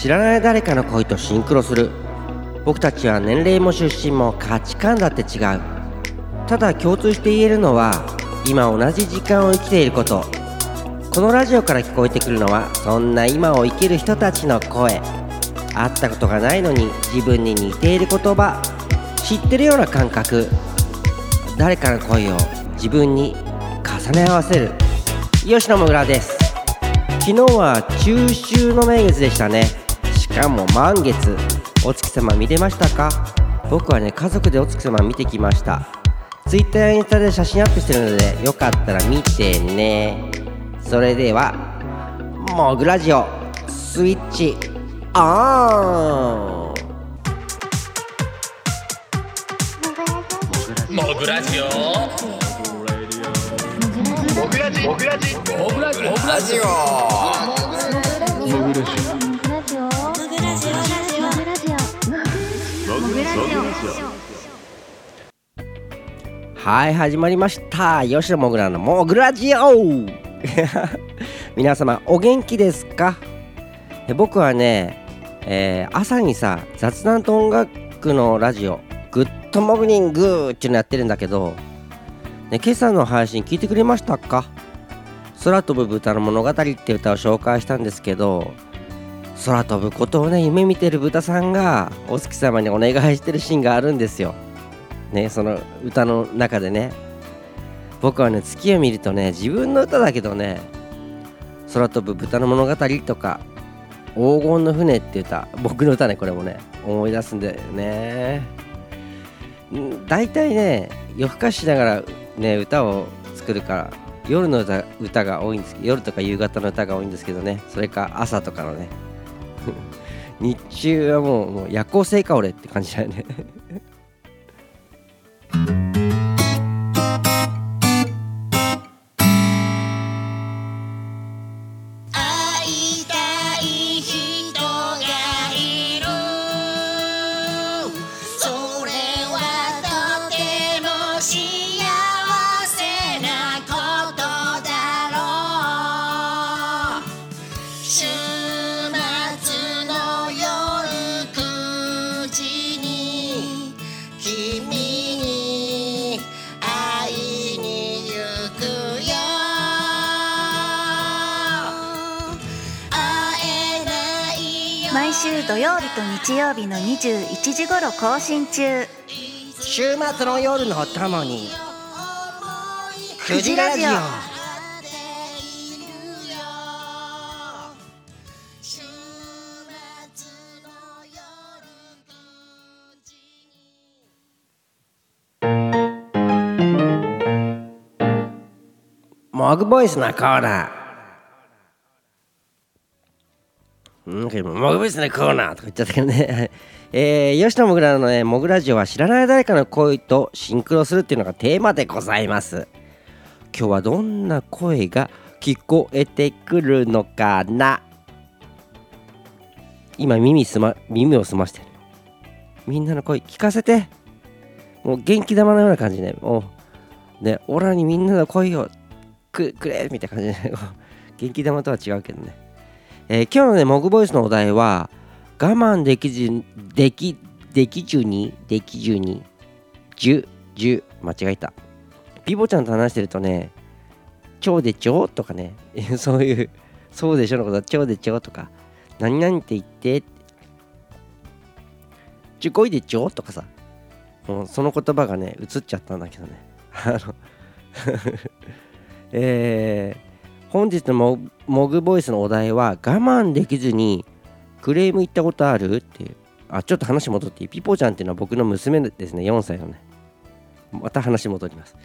知らない誰かの恋とシンクロする。僕たちは年齢も出身も価値観だって違う。ただ共通して言えるのは今同じ時間を生きていること。このラジオから聞こえてくるのはそんな今を生きる人たちの声。会ったことがないのに自分に似ている言葉。知ってるような感覚。誰かの声を自分に重ね合わせる。吉野もぐらです。昨日は中秋の名月でしたね。かも満月。お月様見れましたか？僕はね家族でお月様見てきました。Twitter やインスタで写真アップしてるのでよかったら見てね。それではモグラジオスイッチオン！モグラジオ。モグラジモグラジモグラジモグラジオはい始まりました。吉野もぐらのモグラジオ皆様お元気ですか？僕はね、えー朝にさ雑談と音楽のラジオグッドモグニングっていうのやってるんだけど、ね、今朝の配信聞いてくれましたか？空飛ぶ豚の物語って歌を紹介したんですけど空飛ぶことをね夢見てる豚さんがお月様にお願いしてるシーンがあるんですよ。ねその歌の中でね。僕はね月を見るとね自分の歌だけどね空飛ぶ豚の物語とか黄金の船って歌僕の歌ねこれもね思い出すんだよね。大体ね夜更かししながらね歌を作るから夜の歌歌が多いんですけど夜とか夕方の歌が多いんですけどねそれか朝とかのね日中はもうもう夜行性か俺って感じだよね。毎週土曜日と日曜日の21時頃更新中。週末の夜のお供にくじラジオ週末の夜9時モグボイスのコーナー。うん、でもモグボイスのコーナーとか言っちゃったけどね。えー、吉野もぐらのね、モグラジオは知らない誰かの声とシンクロするっていうのがテーマでございます。今日はどんな声が聞こえてくるのかな？今耳すま、耳を澄ましてる。みんなの声聞かせて。もう元気玉のような感じね。もう、ね、オラにみんなの声をくくれみたいな感じでね元気玉とは違うけどね、えー今日のねモグボイスのお題は我慢できずできできずにできずにじゅじゅ間違えた。ピボちゃんと話してるとねちょうでちょとかね。そういうそうでしょのことはちょうでちょとか。何々って言って。ちゅこいでちょとかさ。もうその言葉がね映っちゃったんだけどね。あの えー本日のモグボイスのお題は我慢できずにクレーム言ったことあるっていうあちょっと話戻っていいピポちゃんっていうのは僕の娘ですね。4歳のね。また話戻ります、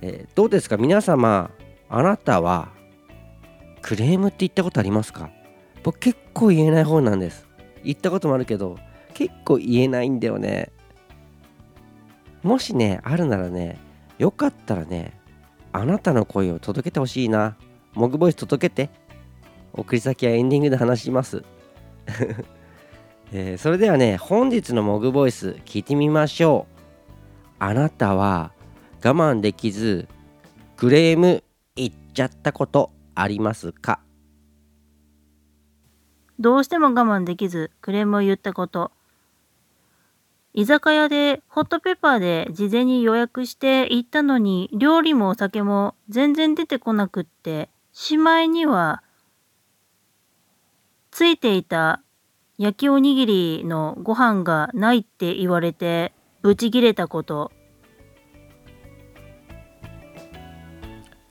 えーどうですか？皆様あなたはクレームって言ったことありますか？僕結構言えない方なんです。言ったこともあるけど結構言えないんだよね。もしねあるならねよかったらねあなたの声を届けてほしいな。モグボイス届けて。送り先はエンディングで話します。えーそれではね、本日のモグボイス聞いてみましょう。あなたは我慢できずクレーム言っちゃったことありますか？どうしても我慢できずクレームを言ったこと居酒屋でホットペッパーで事前に予約して行ったのに料理もお酒も全然出てこなくってしまいにはついていた焼きおにぎりのご飯がないって言われてブチギレたこと。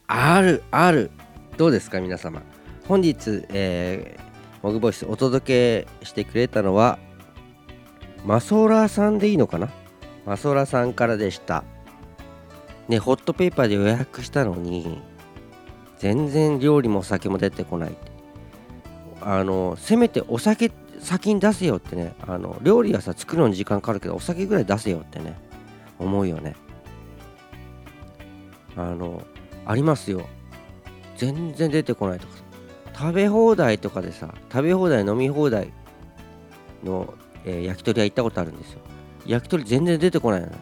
あるある。どうですか皆様。本日、えー、モグボイスお届けしてくれたのはマソーラーさんでいいのかな？マソーラーさんからでした。ねホットペーパーで予約したのに全然料理もお酒も出てこない。あのせめてお酒先に出せよってね。あの料理はさ作るのに時間かかるけどお酒ぐらい出せよってね。思うよね。あのありますよ。全然出てこないとか食べ放題とかでさ食べ放題飲み放題の、えー、焼き鳥屋行ったことあるんですよ。焼き鳥全然出てこないのね。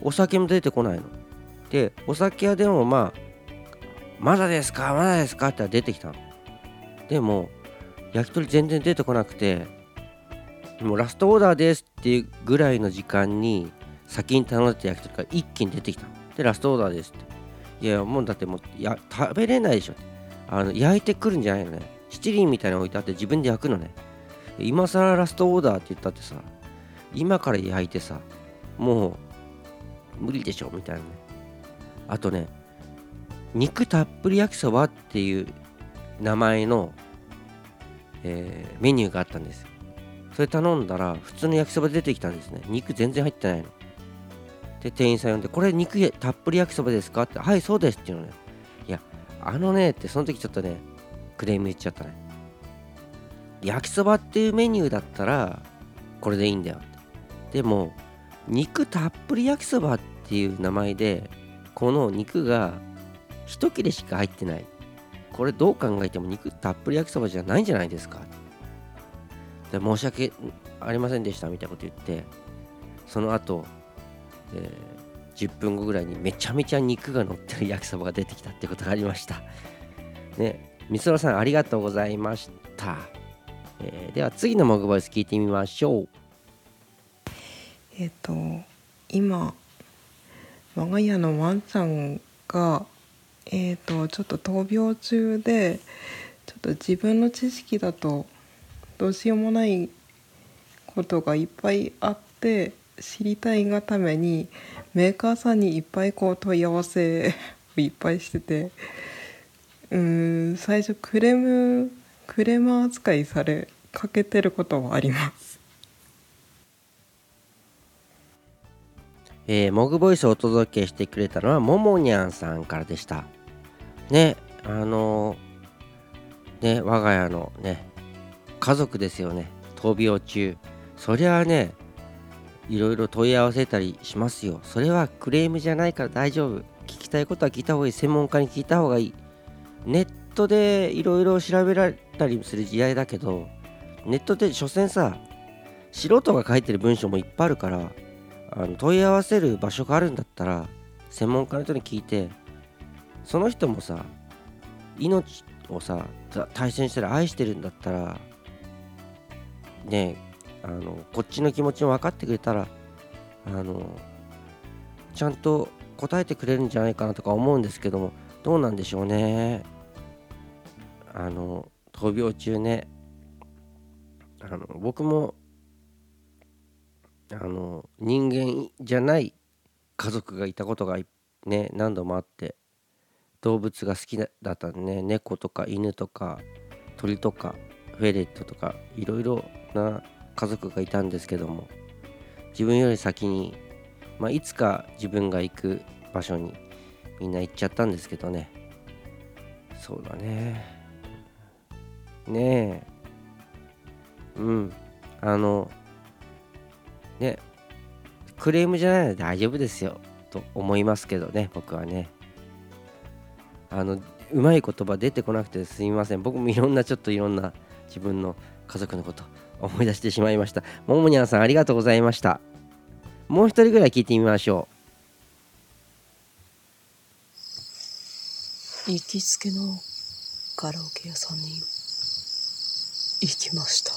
お酒も出てこないの。でお酒屋でもまあまだですか？まだですか？って出てきたの。でも焼き鳥全然出てこなくてもうラストオーダーですっていうぐらいの時間に先に頼んでた焼き鳥が一気に出てきたの。でラストオーダーですって。いやもうだってもうや食べれないでしょあの焼いてくるんじゃないのね。七輪みたいなの置いてあって自分で焼くのね。今更ラストオーダーって言ったってさ今から焼いてさもう無理でしょみたいなね。あとね肉たっぷり焼きそばっていう名前の、えー、メニューがあったんです。それ頼んだら普通の焼きそば出てきたんですね。肉全然入ってないの。で店員さん呼んで「これ肉たっぷり焼きそばですか?」って「はいそうです」っていうのね。いやあのねってその時ちょっとねクレーム言っちゃったね。焼きそばっていうメニューだったらこれでいいんだよ。でも肉たっぷり焼きそばっていう名前でこの肉が一切れしか入ってないこれどう考えても肉たっぷり焼きそばじゃないんじゃないですかで申し訳ありませんでしたみたいなこと言ってその後えー、10分後ぐらいにめちゃめちゃ肉が乗ってる焼きそばが出てきたってことがありました。ね、みそらさんありがとうございました。えー、では次のモグボイス聞いてみましょう。えっ、と今我が家のワンちゃんがえっ、とちょっと闘病中でちょっと自分の知識だとどうしようもないことがいっぱいあって知りたいがためにメーカーさんにいっぱいこう問い合わせをいっぱいしててうん最初クレームクレーム扱いされかけてることはあります。えー、モグボイスをお届けしてくれたのはももにゃんさんからでした。ねあの、ね我が家のね家族ですよね闘病中そりゃあねいろいろ問い合わせたりしますよ。それはクレームじゃないから大丈夫。聞きたいことは聞いた方がいい。専門家に聞いた方がいい。ネットでいろいろ調べられたりする時代だけど、ネットで所詮さ、素人が書いてる文章もいっぱいあるから、あの問い合わせる場所があるんだったら、専門家の人に聞いて、その人もさ、命をさ、対戦したら愛してるんだったら、ねあのこっちの気持ちも分かってくれたらあのちゃんと答えてくれるんじゃないかなとか思うんですけどもどうなんでしょうね。あの闘病中ね。あの僕もあの人間じゃない家族がいたことがね何度もあって動物が好きだったんでね猫とか犬とか鳥とかフェレットとかいろいろな家族がいたんですけども自分より先に、まあ、いつか自分が行く場所にみんな行っちゃったんですけどね。そうだね。ねえ。うん。あのねクレームじゃないので大丈夫ですよと思いますけどね僕はね。あのうまい言葉出てこなくてすみません。僕もいろんなちょっといろんな自分の家族のこと思い出してしまいました。ももにゃんさんありがとうございました。もう一人ぐらい聞いてみましょう。行きつけのカラオケ屋さんに行きました。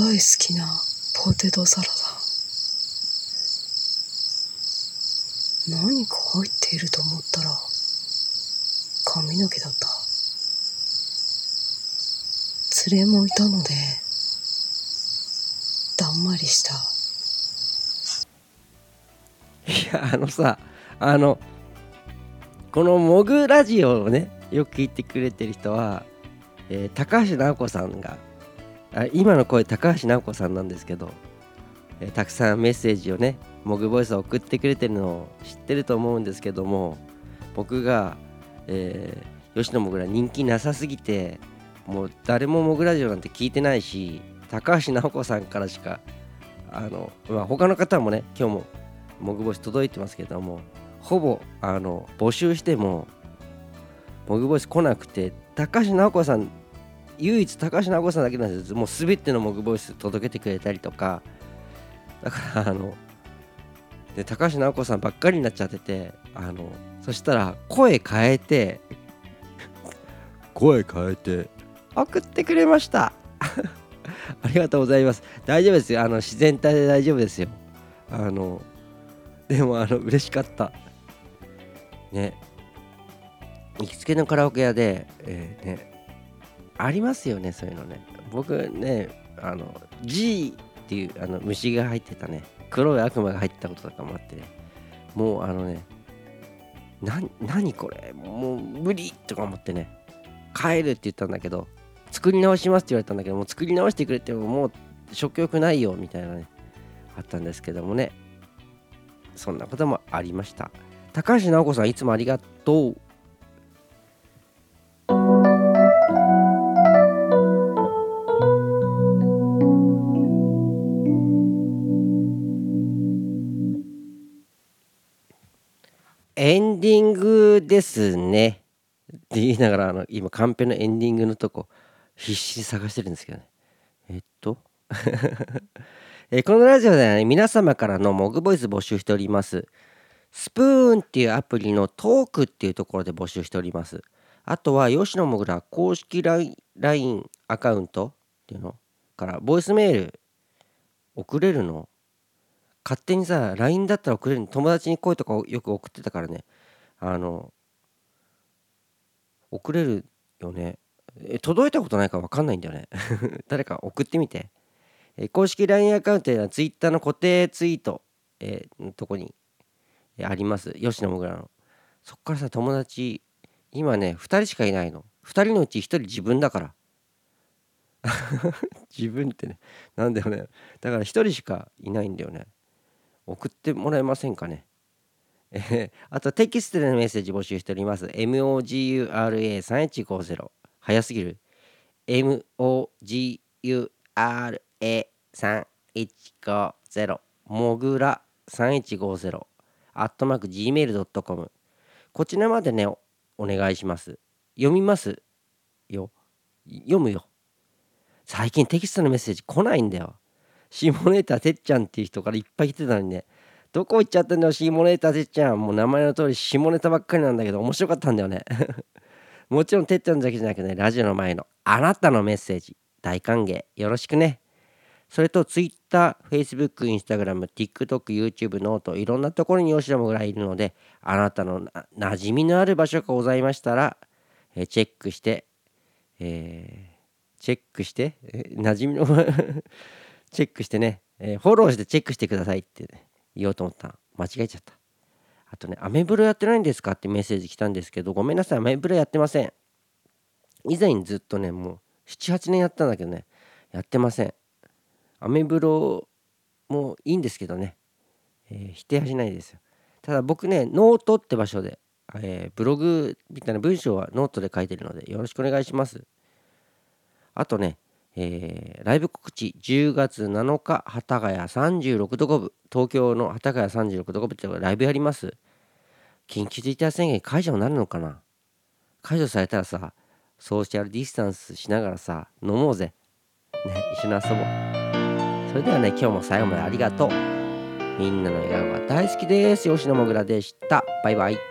大好きなポテトサラダ。何か入っていると思ったら髪の毛だった。連れもいたのでだんまりした。いやあのさあのこの「モグラジオ」をねよく聞いてくれてる人は、えー高橋直子さんがあ今の声高橋直子さんなんですけど、えーたくさんメッセージをねモグボイスを送ってくれてるのを知ってると思うんですけども僕が、えー吉野もぐら人気なさすぎてもう誰もモグラジオなんて聞いてないし高橋直子さんからしかあの、まあ、他の方もね今日もモグボイス届いてますけどもほぼあの募集してもモグボイス来なくて高橋直子さん唯一高橋直子さんだけなんですもう全てのモグボイス届けてくれたりとか。だからあので高橋直子さんばっかりになっちゃっててあのそしたら声変えて声変えて。送ってくれました。ありがとうございます。大丈夫ですよ。あの自然体で大丈夫ですよ。あのでもあの嬉しかった。ね。行きつけのカラオケ屋で、えーね。ありますよねそういうのね。僕ねあの G っていうあの虫が入ってたね黒い悪魔が入ったこととかもあってねもうあのねな何これもう無理とか思ってね帰るって言ったんだけど作り直しますって言われたんだけどもう作り直してくれてももう食欲ないよみたいなねあったんですけどもねそんなこともありました。高橋直子さんいつもありがとう。ンディングですね。って言いながらあの今カンペのエンディングのとこ必死に探してるんですけどね。えっと？えこのラジオではね皆様からのモグボイス募集しております。スプーンっていうアプリのトークっていうところで募集しております。あとは吉野もぐら公式 LINE アカウントっていうのからボイスメール送れるの。勝手にさ LINE だったら送れるの。友達に声とかよく送ってたからね。あの送れるよね。え届いたことないか分かんないんだよね。誰か送ってみて。え公式 LINE アカウントや Twitter の固定ツイート、えのとこに、えあります。吉野もぐらの。そっからさ友達今ね2人しかいないの。2人のうち1人自分だから。自分ってねなんだよね。だから1人しかいないんだよね。送ってもらえませんかね。え ーあとテキストでのメッセージ募集しております。MOGURA3150 早すぎる。MOGURA3150 もぐら3150アットマーク Gmail.com こちらまでねお願いします。読みますよ。読むよ。最近テキストのメッセージ来ないんだよ。下ネタてっちゃんっていう人からいっぱい来てたのにね。どこ行っちゃったんだよ下ネタてっちゃん。もう名前の通り下ネタばっかりなんだけど面白かったんだよね。もちろんてっちゃんだけじゃなくてねラジオの前のあなたのメッセージ大歓迎。よろしくね。それと Twitter、Facebook、Instagram、TikTok、YouTube、 noteいろんなところに吉野もぐらいいるのであなたのな馴染みのある場所がございましたら、えチェックして、えーチェックして、え馴染みの チェックしてね、えーフォローしてチェックしてくださいって、ね、言おうと思った間違えちゃった。あとねアメブロやってないんですかってメッセージ来たんですけどごめんなさいアメブロやってません。以前ずっとねもう78年やったんだけどねやってません。アメブロもいいんですけどね、えー否定はしないですよ。ただ僕ねノートって場所で、えーブログみたいな文章はノートで書いてるのでよろしくお願いします。あとね、えーライブ告知10月7日幡ヶ谷36度5分東京の幡ヶ谷36度5分ってライブやります。緊急事態宣言解除になるのかな？解除されたらさソーシャルディスタンスしながらさ飲もうぜ。ね一緒に遊ぼう。それではね今日も最後までありがとう。みんなの笑顔が大好きです。吉野もぐらでした。バイバイ。